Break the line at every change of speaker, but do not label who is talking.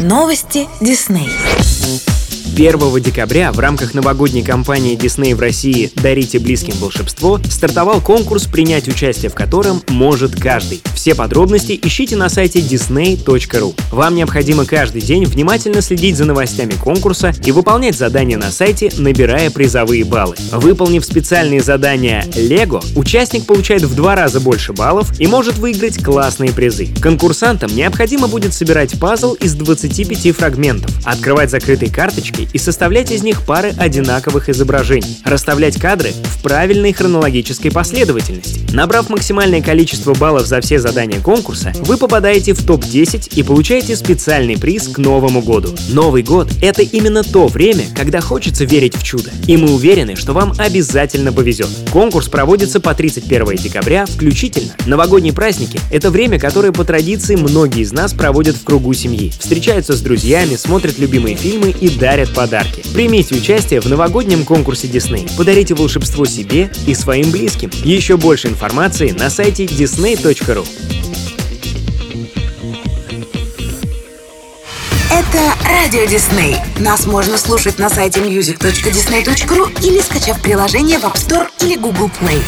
Новости Дисней.
1 декабря в рамках новогодней кампании Disney в России «Дарите близким волшебство» стартовал конкурс, принять участие в котором может каждый. Все подробности ищите на сайте disney.ru. Вам необходимо каждый день внимательно следить за новостями конкурса и выполнять задания на сайте, набирая призовые баллы. Выполнив специальные задания Lego, участник получает в два раза больше баллов и может выиграть классные призы. Конкурсантам необходимо будет собирать пазл из 25 фрагментов, открывать закрытые карточки и составлять из них пары одинаковых изображений, расставлять кадры в правильной хронологической последовательности. Набрав максимальное количество баллов за все задания конкурса, вы попадаете в топ-10 и получаете специальный приз к Новому году. Новый год — это именно то время, когда хочется верить в чудо. И мы уверены, что вам обязательно повезет. Конкурс проводится по 31 декабря включительно. Новогодние праздники — это время, которое по традиции многие из нас проводят в кругу семьи. Встречаются с друзьями, смотрят любимые фильмы и дарят подарки. Примите участие в новогоднем конкурсе Disney. Подарите волшебство себе и своим близким. Еще больше информации на сайте disney.ru.
Это Радио Дисней. Нас можно слушать на сайте music.disney.ru или скачав приложение в App Store или Google Play.